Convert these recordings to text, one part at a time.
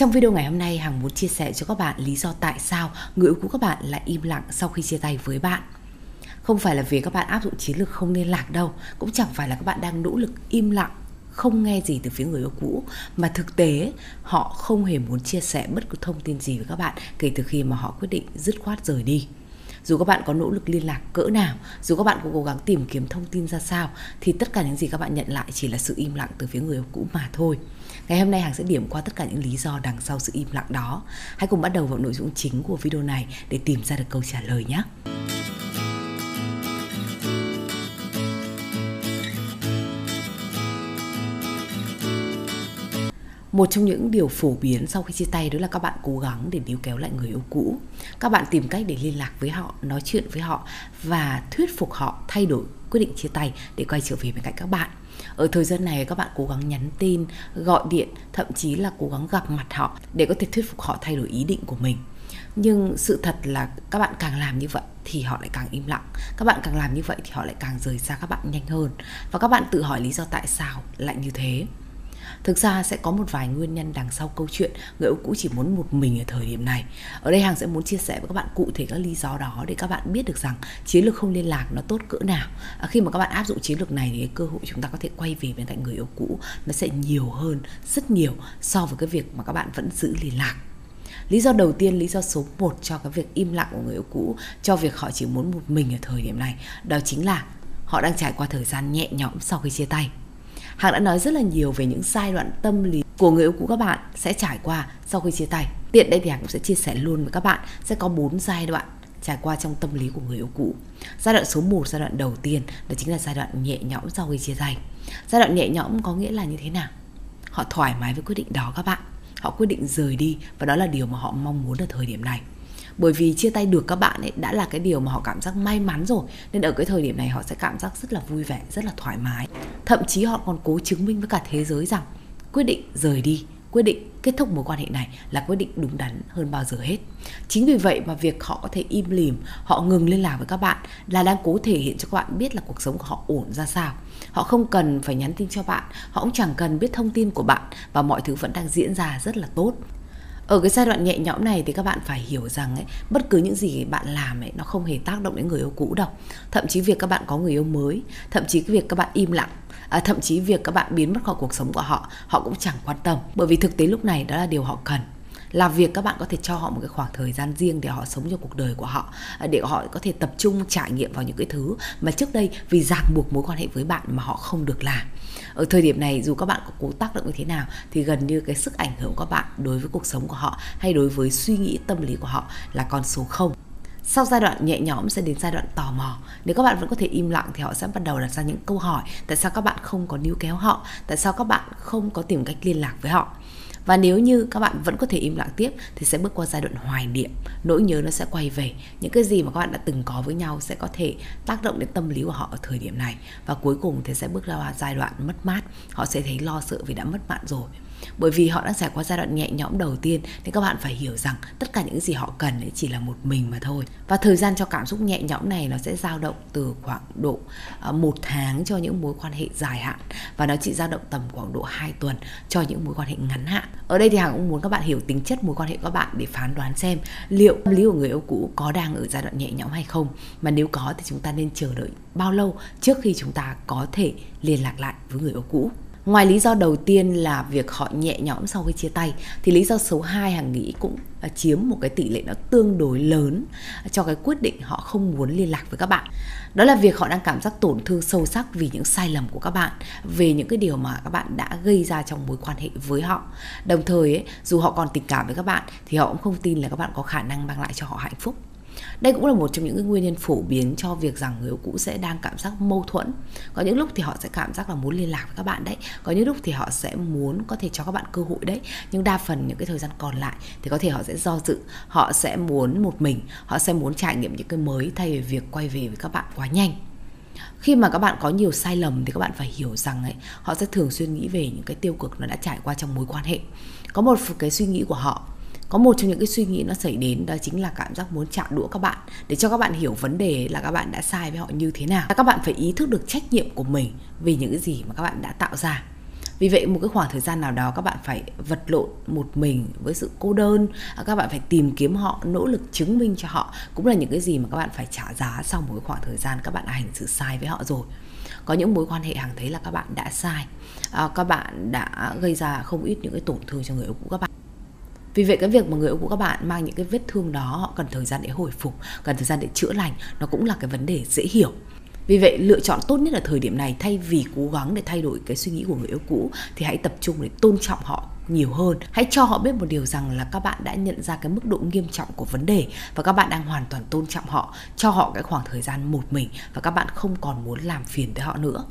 Trong video ngày hôm nay, Hằng muốn chia sẻ cho các bạn lý do tại sao người yêu cũ các bạn lại im lặng sau khi chia tay với bạn. Không phải là vì các bạn áp dụng chiến lược không liên lạc đâu, cũng chẳng phải là các bạn đang nỗ lực im lặng không nghe gì từ phía người yêu cũ mà thực tế họ không hề muốn chia sẻ bất cứ thông tin gì với các bạn kể từ khi mà họ quyết định dứt khoát rời đi dù các bạn có nỗ lực liên lạc cỡ nào, dù các bạn có cố gắng tìm kiếm thông tin ra sao, thì tất cả những gì các bạn nhận lại chỉ là sự im lặng từ phía người yêu cũ mà thôi. Ngày hôm nay hàng sẽ điểm qua tất cả những lý do đằng sau sự im lặng đó. Hãy cùng bắt đầu vào nội dung chính của video này để tìm ra được câu trả lời nhé. Một trong những điều phổ biến sau khi chia tay đó là các bạn cố gắng để níu kéo lại người yêu cũ. Các bạn tìm cách để liên lạc với họ, nói chuyện với họ và thuyết phục họ thay đổi quyết định chia tay để quay trở về bên cạnh các bạn. Ở thời gian này, các bạn cố gắng nhắn tin, gọi điện, thậm chí là cố gắng gặp mặt họ để có thể thuyết phục họ thay đổi ý định của mình. Nhưng sự thật là các bạn càng làm như vậy thì họ lại càng im lặng. Các bạn càng làm như vậy thì họ lại càng rời xa các bạn nhanh hơn. Và các bạn tự hỏi lý do tại sao lại như thế. Thực ra sẽ có một vài nguyên nhân đằng sau câu chuyện người yêu cũ chỉ muốn một mình ở thời điểm này. Ở đây Hàng sẽ muốn chia sẻ với các bạn cụ thể các lý do đó để các bạn biết được rằng chiến lược không liên lạc nó tốt cỡ nào. À, khi mà các bạn áp dụng chiến lược này thì cơ hội chúng ta có thể quay về bên cạnh người yêu cũ nó sẽ nhiều hơn rất nhiều so với cái việc mà các bạn vẫn giữ liên lạc. Lý do đầu tiên, lý do số 1 cho cái việc im lặng của người yêu cũ, cho việc họ chỉ muốn một mình ở thời điểm này, đó chính là họ đang trải qua thời gian nhẹ nhõm sau khi chia tay. Hằng đã nói rất là nhiều về những giai đoạn tâm lý của người yêu cũ các bạn sẽ trải qua sau khi chia tay. Tiện đây thì Hằng cũng sẽ chia sẻ luôn với các bạn sẽ có 4 giai đoạn trải qua trong tâm lý của người yêu cũ. Giai đoạn số 1, giai đoạn đầu tiên đó chính là giai đoạn nhẹ nhõm sau khi chia tay. Giai đoạn nhẹ nhõm có nghĩa là như thế nào? Họ thoải mái với quyết định đó các bạn. Họ quyết định rời đi và đó là điều mà họ mong muốn ở thời điểm này bởi vì chia tay được các bạn ấy đã là cái điều mà họ cảm giác may mắn rồi nên ở cái thời điểm này họ sẽ cảm giác rất là vui vẻ rất là thoải mái thậm chí họ còn cố chứng minh với cả thế giới rằng quyết định rời đi quyết định kết thúc mối quan hệ này là quyết định đúng đắn hơn bao giờ hết. Chính vì vậy mà việc họ có thể im lìm, họ ngừng liên lạc với các bạn là đang cố thể hiện cho các bạn biết là cuộc sống của họ ổn ra sao. Họ không cần phải nhắn tin cho bạn, họ cũng chẳng cần biết thông tin của bạn và mọi thứ vẫn đang diễn ra rất là tốt ở cái giai đoạn nhẹ nhõm này thì các bạn phải hiểu rằng ấy bất cứ những gì bạn làm ấy nó không hề tác động đến người yêu cũ đâu. Thậm chí việc các bạn có người yêu mới thậm chí cái việc các bạn im lặng à, thậm chí việc các bạn biến mất khỏi cuộc sống của họ họ cũng chẳng quan tâm. Bởi vì thực tế lúc này đó là điều họ cần là việc các bạn có thể cho họ một cái khoảng thời gian riêng để họ sống cho cuộc đời của họ à, để họ có thể tập trung trải nghiệm vào những cái thứ mà trước đây vì ràng buộc mối quan hệ với bạn mà họ không được làm. Ở thời điểm này, dù các bạn có cố tác động như thế nào, thì gần như cái sức ảnh hưởng của các bạn đối với cuộc sống của họ hay đối với suy nghĩ, tâm lý của họ là con số không. Sau giai đoạn nhẹ nhõm sẽ đến giai đoạn tò mò. Nếu các bạn vẫn có thể im lặng thì họ sẽ bắt đầu đặt ra những câu hỏi, tại sao các bạn không có níu kéo họ, tại sao các bạn không có tìm cách liên lạc với họ và nếu như các bạn vẫn có thể im lặng tiếp, thì sẽ bước qua giai đoạn hoài niệm. Nỗi nhớ nó sẽ quay về. Những cái gì mà các bạn đã từng có với nhau sẽ có thể tác động đến tâm lý của họ ở thời điểm này. Và cuối cùng thì sẽ bước ra giai đoạn mất mát. Họ sẽ thấy lo sợ vì đã mất bạn rồi bởi vì họ đã trải qua giai đoạn nhẹ nhõm đầu tiên nên các bạn phải hiểu rằng tất cả những gì họ cần ấy chỉ là một mình mà thôi. Và thời gian cho cảm xúc nhẹ nhõm này nó sẽ dao động từ khoảng độ à, một tháng cho những mối quan hệ dài hạn. Và nó chỉ dao động tầm khoảng độ 2 tuần cho những mối quan hệ ngắn hạn. Ở đây thì hằng cũng muốn các bạn hiểu tính chất mối quan hệ của các bạn để phán đoán xem liệu tâm lý của người yêu cũ có đang ở giai đoạn nhẹ nhõm hay không. Mà nếu có thì chúng ta nên chờ đợi bao lâu trước khi chúng ta có thể liên lạc lại với người yêu cũ? Ngoài lý do đầu tiên là việc họ nhẹ nhõm sau khi chia tay thì lý do số 2 hàng nghĩ cũng à, chiếm một cái tỷ lệ nó tương đối lớn à, cho cái quyết định họ không muốn liên lạc với các bạn. Đó là việc họ đang cảm giác tổn thương sâu sắc vì những sai lầm của các bạn, về những cái điều mà các bạn đã gây ra trong mối quan hệ với họ. Đồng thời ấy, dù họ còn tình cảm với các bạn thì họ cũng không tin là các bạn có khả năng mang lại cho họ hạnh phúc đây cũng là một trong những cái nguyên nhân phổ biến cho việc rằng người yêu cũ sẽ đang cảm giác mâu thuẫn. Có những lúc thì họ sẽ cảm giác là muốn liên lạc với các bạn đấy. Có những lúc thì họ sẽ muốn có thể cho các bạn cơ hội đấy. Nhưng đa phần những cái thời gian còn lại thì có thể họ sẽ do dự. Họ sẽ muốn một mình. Họ sẽ muốn trải nghiệm những cái mới thay vì việc quay về với các bạn quá nhanh. Khi mà các bạn có nhiều sai lầm thì các bạn phải hiểu rằng ấy, họ sẽ thường xuyên nghĩ về những cái tiêu cực nó đã trải qua trong mối quan hệ. Có một cái suy nghĩ của họ có một trong những cái suy nghĩ nó xảy đến đó chính là cảm giác muốn chạm đũa các bạn để cho các bạn hiểu vấn đề là các bạn đã sai với họ như thế nào các bạn phải ý thức được trách nhiệm của mình vì những cái gì mà các bạn đã tạo ra vì vậy một cái khoảng thời gian nào đó các bạn phải vật lộn một mình với sự cô đơn các bạn phải tìm kiếm họ nỗ lực chứng minh cho họ cũng là những cái gì mà các bạn phải trả giá sau một cái khoảng thời gian các bạn đã hành xử sai với họ rồi có những mối quan hệ hàng thấy là các bạn đã sai à, các bạn đã gây ra không ít những cái tổn thương cho người yêu cũ các bạn vì vậy cái việc mà người yêu cũ các bạn mang những cái vết thương đó, họ cần thời gian để hồi phục, cần thời gian để chữa lành, nó cũng là cái vấn đề dễ hiểu. Vì vậy, lựa chọn tốt nhất ở thời điểm này, thay vì cố gắng để thay đổi cái suy nghĩ của người yêu cũ, thì hãy tập trung để tôn trọng họ nhiều hơn. Hãy cho họ biết một điều rằng là các bạn đã nhận ra cái mức độ nghiêm trọng của vấn đề và các bạn đang hoàn toàn tôn trọng họ, cho họ cái khoảng thời gian một mình và các bạn không còn muốn làm phiền tới họ nữa.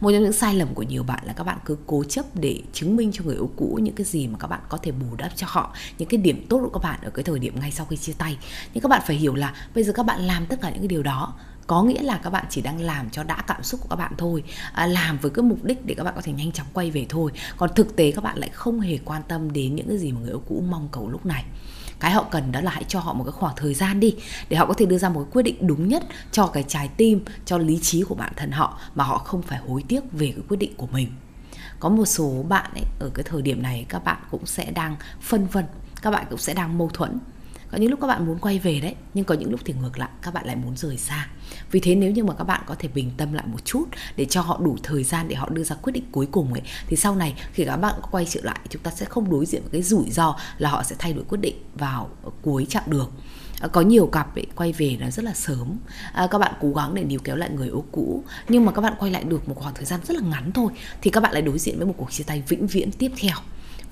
Một trong những sai lầm của nhiều bạn là các bạn cứ cố chấp để chứng minh cho người yêu cũ những cái gì mà các bạn có thể bù đắp cho họ, những cái điểm tốt của các bạn ở cái thời điểm ngay sau khi chia tay. Nhưng các bạn phải hiểu là bây giờ các bạn làm tất cả những cái điều đó có nghĩa là các bạn chỉ đang làm cho đã cảm xúc của các bạn thôi à, làm với cái mục đích để các bạn có thể nhanh chóng quay về thôi. Còn thực tế các bạn lại không hề quan tâm đến những cái gì mà người yêu cũ mong cầu lúc này. Cái họ cần đó là hãy cho họ một cái khoảng thời gian đi để họ có thể đưa ra một cái quyết định đúng nhất cho cái trái tim cho lý trí của bản thân họ mà họ không phải hối tiếc về cái quyết định của mình. Có một số bạn ấy ở cái thời điểm này các bạn cũng sẽ đang phân vân các bạn cũng sẽ đang mâu thuẫn có những lúc các bạn muốn quay về đấy nhưng có những lúc thì ngược lại các bạn lại muốn rời xa. Vì thế nếu như mà các bạn có thể bình tâm lại một chút để cho họ đủ thời gian để họ đưa ra quyết định cuối cùng ấy thì sau này khi các bạn quay trở lại chúng ta sẽ không đối diện với cái rủi ro là họ sẽ thay đổi quyết định vào cuối chặng đường. À, có nhiều cặp ấy, quay về nó rất là sớm. À, các bạn cố gắng để níu kéo lại người yêu cũ nhưng mà các bạn quay lại được một khoảng thời gian rất là ngắn thôi thì các bạn lại đối diện với một cuộc chia tay vĩnh viễn tiếp theo.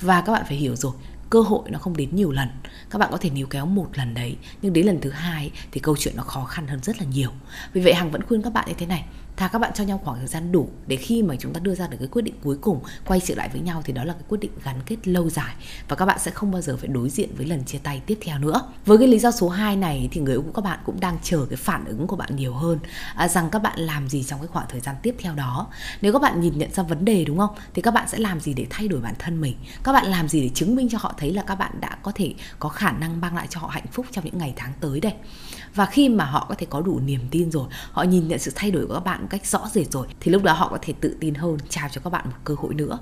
Và các bạn phải hiểu rồi cơ hội nó không đến nhiều lần. Các bạn có thể níu kéo một lần đấy, nhưng đến lần thứ hai thì câu chuyện nó khó khăn hơn rất là nhiều. Vì vậy hằng vẫn khuyên các bạn như thế này thà các bạn cho nhau khoảng thời gian đủ để khi mà chúng ta đưa ra được cái quyết định cuối cùng quay trở lại với nhau thì đó là cái quyết định gắn kết lâu dài. Và các bạn sẽ không bao giờ phải đối diện với lần chia tay tiếp theo nữa. Với cái lý do số 2 này thì người yêu của các bạn cũng đang chờ cái phản ứng của bạn nhiều hơn à, rằng các bạn làm gì trong cái khoảng thời gian tiếp theo đó. Nếu các bạn nhìn nhận ra vấn đề đúng không? Thì các bạn sẽ làm gì để thay đổi bản thân mình? Các bạn làm gì để chứng minh cho họ thấy là các bạn đã có thể có khả năng mang lại cho họ hạnh phúc trong những ngày tháng tới đây? Và khi mà họ có thể có đủ niềm tin rồi, họ nhìn nhận sự thay đổi của các bạn một cách rõ rệt rồi, thì lúc đó họ có thể tự tin hơn, trao cho các bạn một cơ hội nữa.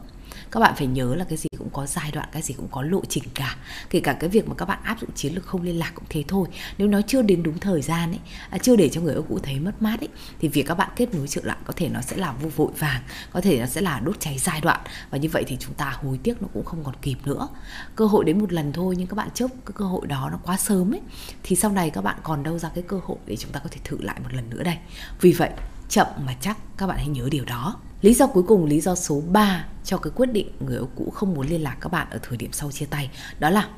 Các bạn phải nhớ là cái gì? Cũng có giai đoạn cái gì cũng có lộ trình cả. Kể cả cái việc mà các bạn áp dụng chiến lược không liên lạc cũng thế thôi. Nếu nó chưa đến đúng thời gian ấy à, chưa để cho người yêu cũ thấy mất mát ấy thì việc các bạn kết nối trở lại có thể nó sẽ là vô vội vàng có thể nó sẽ là đốt cháy giai đoạn. Và như vậy thì chúng ta hối tiếc nó cũng không còn kịp nữa. Cơ hội đến một lần thôi nhưng các bạn chớp cái cơ hội đó nó quá sớm ấy thì sau này các bạn còn đâu ra cái cơ hội để chúng ta có thể thử lại một lần nữa đây. Vì vậy chậm mà chắc. Các bạn hãy nhớ điều đó. Lý do cuối cùng, lý do số 3 cho cái quyết định người yêu cũ không muốn liên lạc các bạn ở thời điểm sau chia tay đó là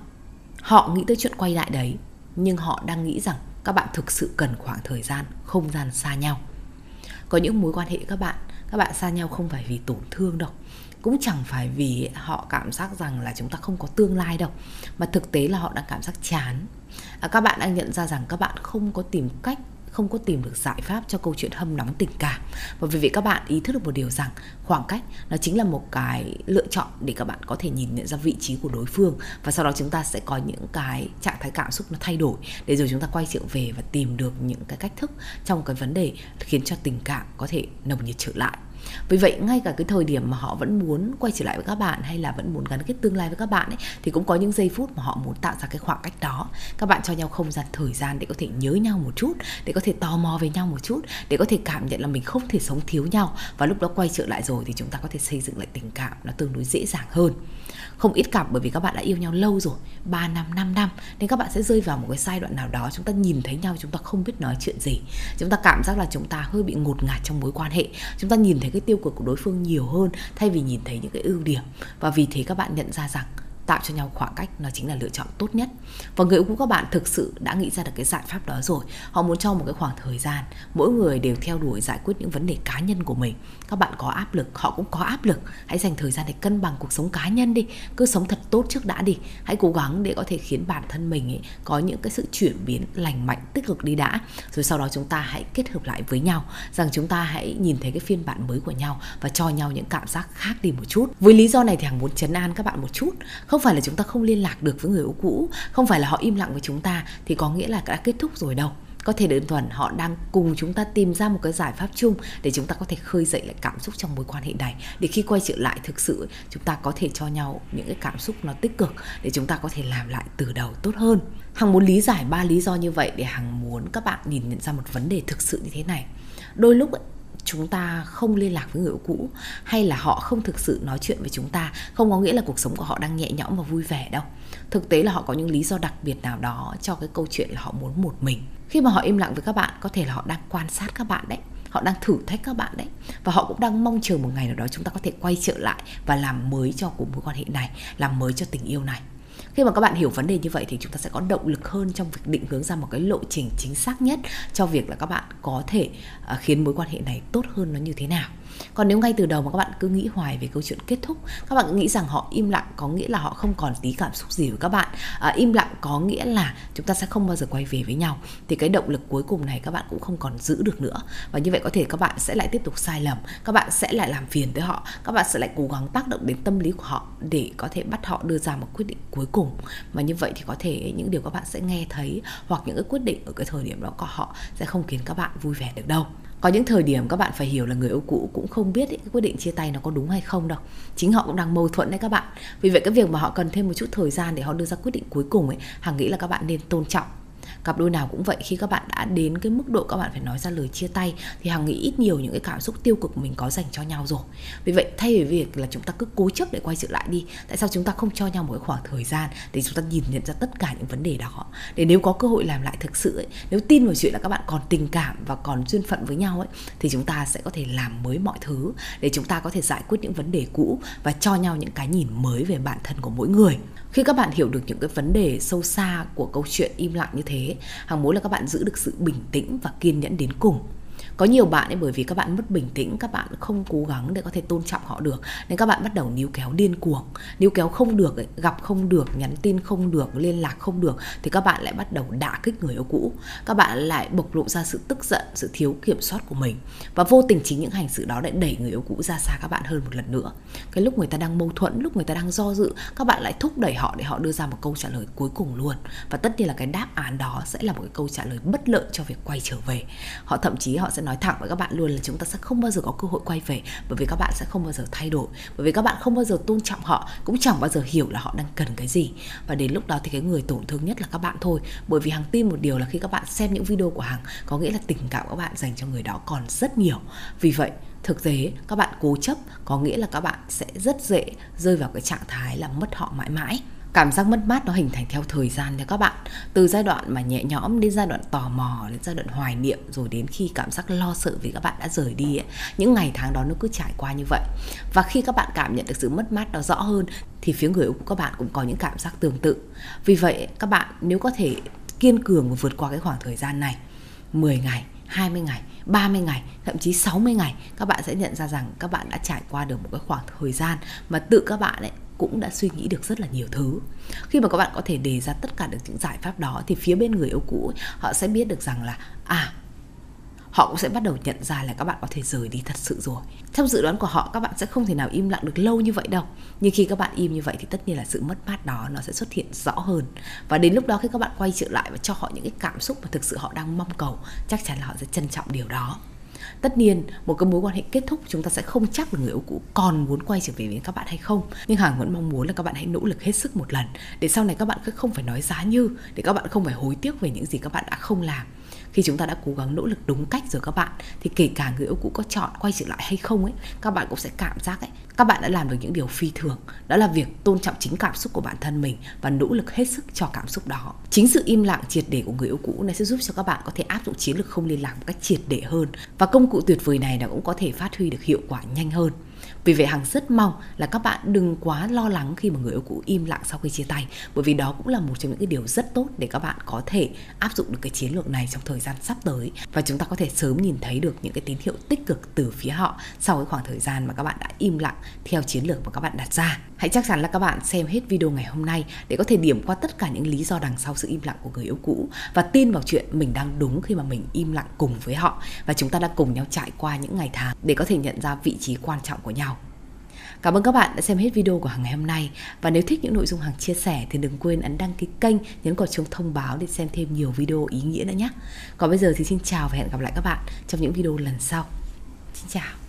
họ nghĩ tới chuyện quay lại đấy nhưng họ đang nghĩ rằng các bạn thực sự cần khoảng thời gian, không gian xa nhau. Có những mối quan hệ các bạn, các bạn xa nhau không phải vì tổn thương đâu cũng chẳng phải vì họ cảm giác rằng là chúng ta không có tương lai đâu mà thực tế là họ đang cảm giác chán. À, các bạn đang nhận ra rằng các bạn không có tìm cách không có tìm được giải pháp cho câu chuyện hâm nóng tình cảm. Và vì vậy các bạn ý thức được một điều rằng khoảng cách nó chính là một cái lựa chọn để các bạn có thể nhìn nhận ra vị trí của đối phương. Và sau đó chúng ta sẽ có những cái trạng thái cảm xúc nó thay đổi để rồi chúng ta quay trở về và tìm được những cái cách thức trong cái vấn đề khiến cho tình cảm có thể nồng nhiệt trở lại vì vậy, ngay cả cái thời điểm mà họ vẫn muốn quay trở lại với các bạn hay là vẫn muốn gắn kết tương lai với các bạn ấy, thì cũng có những giây phút mà họ muốn tạo ra cái khoảng cách đó. Các bạn cho nhau không gian thời gian để có thể nhớ nhau một chút, để có thể tò mò về nhau một chút, để có thể cảm nhận là mình không thể sống thiếu nhau. Và lúc đó quay trở lại rồi thì chúng ta có thể xây dựng lại tình cảm nó tương đối dễ dàng hơn. Không ít cặp, bởi vì các bạn đã yêu nhau lâu rồi 3 năm 5 năm, nên các bạn sẽ rơi vào một cái giai đoạn nào đó chúng ta nhìn thấy nhau, chúng ta không biết nói chuyện gì. Chúng ta cảm giác là chúng ta hơi bị ngột ngạt trong mối quan hệ. Chúng ta nhìn thấy cái tiêu cực của đối phương nhiều hơn thay vì nhìn thấy những cái ưu điểm. Và vì thế các bạn nhận ra rằng tạo cho nhau khoảng cách, nó chính là lựa chọn tốt nhất. Và người yêu cũ các bạn thực sự đã nghĩ ra được cái giải pháp đó rồi. Họ muốn cho một cái khoảng thời gian, mỗi người đều theo đuổi giải quyết những vấn đề cá nhân của mình. Các bạn có áp lực, họ cũng có áp lực. Hãy dành thời gian để cân bằng cuộc sống cá nhân đi. Cứ sống thật tốt trước đã đi. Hãy cố gắng để có thể khiến bản thân mình ấy có những cái sự chuyển biến lành mạnh, tích cực đi đã. Rồi sau đó chúng ta hãy kết hợp lại với nhau. Rằng chúng ta hãy nhìn thấy cái phiên bản mới của nhau và cho nhau những cảm giác khác đi một chút. Với lý do này thì hằng muốn chấn an các bạn một chút. Không không phải là chúng ta không liên lạc được với người yêu cũ không phải là họ im lặng với chúng ta thì có nghĩa là đã kết thúc rồi đâu. Có thể đơn thuần họ đang cùng chúng ta tìm ra một cái giải pháp chung để chúng ta có thể khơi dậy lại cảm xúc trong mối quan hệ này. Để khi quay trở lại thực sự chúng ta có thể cho nhau những cái cảm xúc nó tích cực để chúng ta có thể làm lại từ đầu tốt hơn. Hằng muốn lý giải ba lý do như vậy để hằng muốn các bạn nhìn nhận ra một vấn đề thực sự như thế này. Đôi lúc ấy, chúng ta không liên lạc với người yêu cũ, hay là họ không thực sự nói chuyện với chúng ta, không có nghĩa là cuộc sống của họ đang nhẹ nhõm và vui vẻ đâu. Thực tế là họ có những lý do đặc biệt nào đó cho cái câu chuyện là họ muốn một mình. Khi mà họ im lặng với các bạn, có thể là họ đang quan sát các bạn đấy, họ đang thử thách các bạn đấy, và họ cũng đang mong chờ một ngày nào đó chúng ta có thể quay trở lại và làm mới cho cuộc mối quan hệ này, làm mới cho tình yêu này. Khi mà các bạn hiểu vấn đề như vậy thì chúng ta sẽ có động lực hơn trong việc định hướng ra một cái lộ trình chính xác nhất cho việc là các bạn có thể Ờ, khiến mối quan hệ này tốt hơn nó như thế nào. Còn nếu ngay từ đầu mà các bạn cứ nghĩ hoài về câu chuyện kết thúc các bạn nghĩ rằng họ im lặng có nghĩa là họ không còn tí cảm xúc gì với các bạn à, im lặng có nghĩa là chúng ta sẽ không bao giờ quay về với nhau thì cái động lực cuối cùng này các bạn cũng không còn giữ được nữa. Và như vậy có thể các bạn sẽ lại tiếp tục sai lầm các bạn sẽ lại làm phiền tới họ các bạn sẽ lại cố gắng tác động đến tâm lý của họ để có thể bắt họ đưa ra một quyết định cuối cùng. Mà như vậy thì có thể những điều các bạn sẽ nghe thấy hoặc những cái quyết định ở cái thời điểm đó của họ sẽ không khiến các bạn vui vẻ được đâu có những thời điểm các bạn phải hiểu là người yêu cũ cũng không biết ý, cái quyết định chia tay nó có đúng hay không đâu. Chính họ cũng đang mâu thuẫn đấy các bạn. Vì vậy cái việc mà họ cần thêm một chút thời gian để họ đưa ra quyết định cuối cùng ấy hằng nghĩ là các bạn nên tôn trọng cặp đôi nào cũng vậy khi các bạn đã đến cái mức độ các bạn phải nói ra lời chia tay thì hằng nghĩ ít nhiều những cái cảm xúc tiêu cực mình có dành cho nhau rồi. Vì vậy thay vì việc là chúng ta cứ cố chấp để quay trở lại đi tại sao chúng ta không cho nhau một cái khoảng thời gian để chúng ta nhìn nhận ra tất cả những vấn đề đó? Để nếu có cơ hội làm lại thực sự ấy, nếu tin vào chuyện là các bạn còn tình cảm và còn duyên phận với nhau ấy thì chúng ta sẽ có thể làm mới mọi thứ để chúng ta có thể giải quyết những vấn đề cũ và cho nhau những cái nhìn mới về bản thân của mỗi người khi các bạn hiểu được những cái vấn đề sâu xa của câu chuyện im lặng như thế hằng muốn là các bạn giữ được sự bình tĩnh và kiên nhẫn đến cùng có nhiều bạn ấy bởi vì các bạn mất bình tĩnh các bạn không cố gắng để có thể tôn trọng họ được nên các bạn bắt đầu níu kéo điên cuồng. Níu kéo không được ấy, gặp không được nhắn tin không được liên lạc không được thì các bạn lại bắt đầu đả kích người yêu cũ. Các bạn lại bộc lộ ra sự tức giận sự thiếu kiểm soát của mình. Và vô tình chính những hành xử đó lại đẩy người yêu cũ ra xa các bạn hơn một lần nữa. Cái lúc người ta đang mâu thuẫn lúc người ta đang do dự các bạn lại thúc đẩy họ để họ đưa ra một câu trả lời cuối cùng luôn. Và tất nhiên là cái đáp án đó sẽ là một cái câu trả lời bất lợi cho việc quay trở về. Họ thậm chí họ sẽ nói nói thẳng với các bạn luôn là chúng ta sẽ không bao giờ có cơ hội quay về, bởi vì các bạn sẽ không bao giờ thay đổi, bởi vì các bạn không bao giờ tôn trọng họ, cũng chẳng bao giờ hiểu là họ đang cần cái gì. Và đến lúc đó thì cái người tổn thương nhất là các bạn thôi, bởi vì hằng tin một điều là khi các bạn xem những video của hằng, có nghĩa là tình cảm các bạn dành cho người đó còn rất nhiều. Vì vậy, thực tế, các bạn cố chấp có nghĩa là các bạn sẽ rất dễ rơi vào cái trạng thái là mất họ mãi mãi cảm giác mất mát nó hình thành theo thời gian nha các bạn từ giai đoạn mà nhẹ nhõm đến giai đoạn tò mò đến giai đoạn hoài niệm rồi đến khi cảm giác lo sợ vì các bạn đã rời đi ấy. những ngày tháng đó nó cứ trải qua như vậy và khi các bạn cảm nhận được sự mất mát đó rõ hơn thì phía người yêu của các bạn cũng có những cảm giác tương tự vì vậy các bạn nếu có thể kiên cường và vượt qua cái khoảng thời gian này 10 ngày 20 ngày, 30 ngày, thậm chí 60 ngày các bạn sẽ nhận ra rằng các bạn đã trải qua được một cái khoảng thời gian mà tự các bạn ấy cũng đã suy nghĩ được rất là nhiều thứ. Khi mà các bạn có thể đề ra tất cả được những giải pháp đó, thì phía bên người yêu cũ họ sẽ biết được rằng là à họ cũng sẽ bắt đầu nhận ra là các bạn có thể rời đi thật sự rồi. Trong dự đoán của họ, các bạn sẽ không thể nào im lặng được lâu như vậy đâu. Nhưng khi các bạn im như vậy thì tất nhiên là sự mất mát đó nó sẽ xuất hiện rõ hơn. Và đến lúc đó khi các bạn quay trở lại và cho họ những cái cảm xúc mà thực sự họ đang mong cầu, chắc chắn là họ sẽ trân trọng điều đó tất nhiên, một cái mối quan hệ kết thúc chúng ta sẽ không chắc là người yêu cũ còn muốn quay trở về với các bạn hay không. Nhưng hằng vẫn mong muốn là các bạn hãy nỗ lực hết sức một lần, để sau này các bạn không phải nói giá như, để các bạn không phải hối tiếc về những gì các bạn đã không làm khi chúng ta đã cố gắng nỗ lực đúng cách rồi các bạn, thì kể cả người yêu cũ có chọn quay trở lại hay không ấy, các bạn cũng sẽ cảm giác ấy, các bạn đã làm được những điều phi thường. Đó là việc tôn trọng chính cảm xúc của bản thân mình và nỗ lực hết sức cho cảm xúc đó. Chính sự im lặng, triệt để của người yêu cũ này sẽ giúp cho các bạn có thể áp dụng chiến lược không liên lạc một cách triệt để hơn. Và công cụ tuyệt vời này nó cũng có thể phát huy được hiệu quả nhanh hơn vì vậy Hằng rất mong là các bạn đừng quá lo lắng khi mà người yêu cũ im lặng sau khi chia tay bởi vì đó cũng là một trong những cái điều rất tốt để các bạn có thể áp dụng được cái chiến lược này trong thời gian sắp tới và chúng ta có thể sớm nhìn thấy được những cái tín hiệu tích cực từ phía họ sau cái khoảng thời gian mà các bạn đã im lặng theo chiến lược mà các bạn đặt ra. Hãy chắc chắn là các bạn xem hết video ngày hôm nay để có thể điểm qua tất cả những lý do đằng sau sự im lặng của người yêu cũ và tin vào chuyện mình đang đúng khi mà mình im lặng cùng với họ và chúng ta đã cùng nhau trải qua những ngày tháng để có thể nhận ra vị trí quan trọng của nhau Cảm ơn các bạn đã xem hết video của hàng ngày hôm nay và nếu thích những nội dung hàng chia sẻ thì đừng quên ấn đăng ký kênh, nhấn vào chuông thông báo để xem thêm nhiều video ý nghĩa nữa nhé. Còn bây giờ thì xin chào và hẹn gặp lại các bạn trong những video lần sau. Xin chào.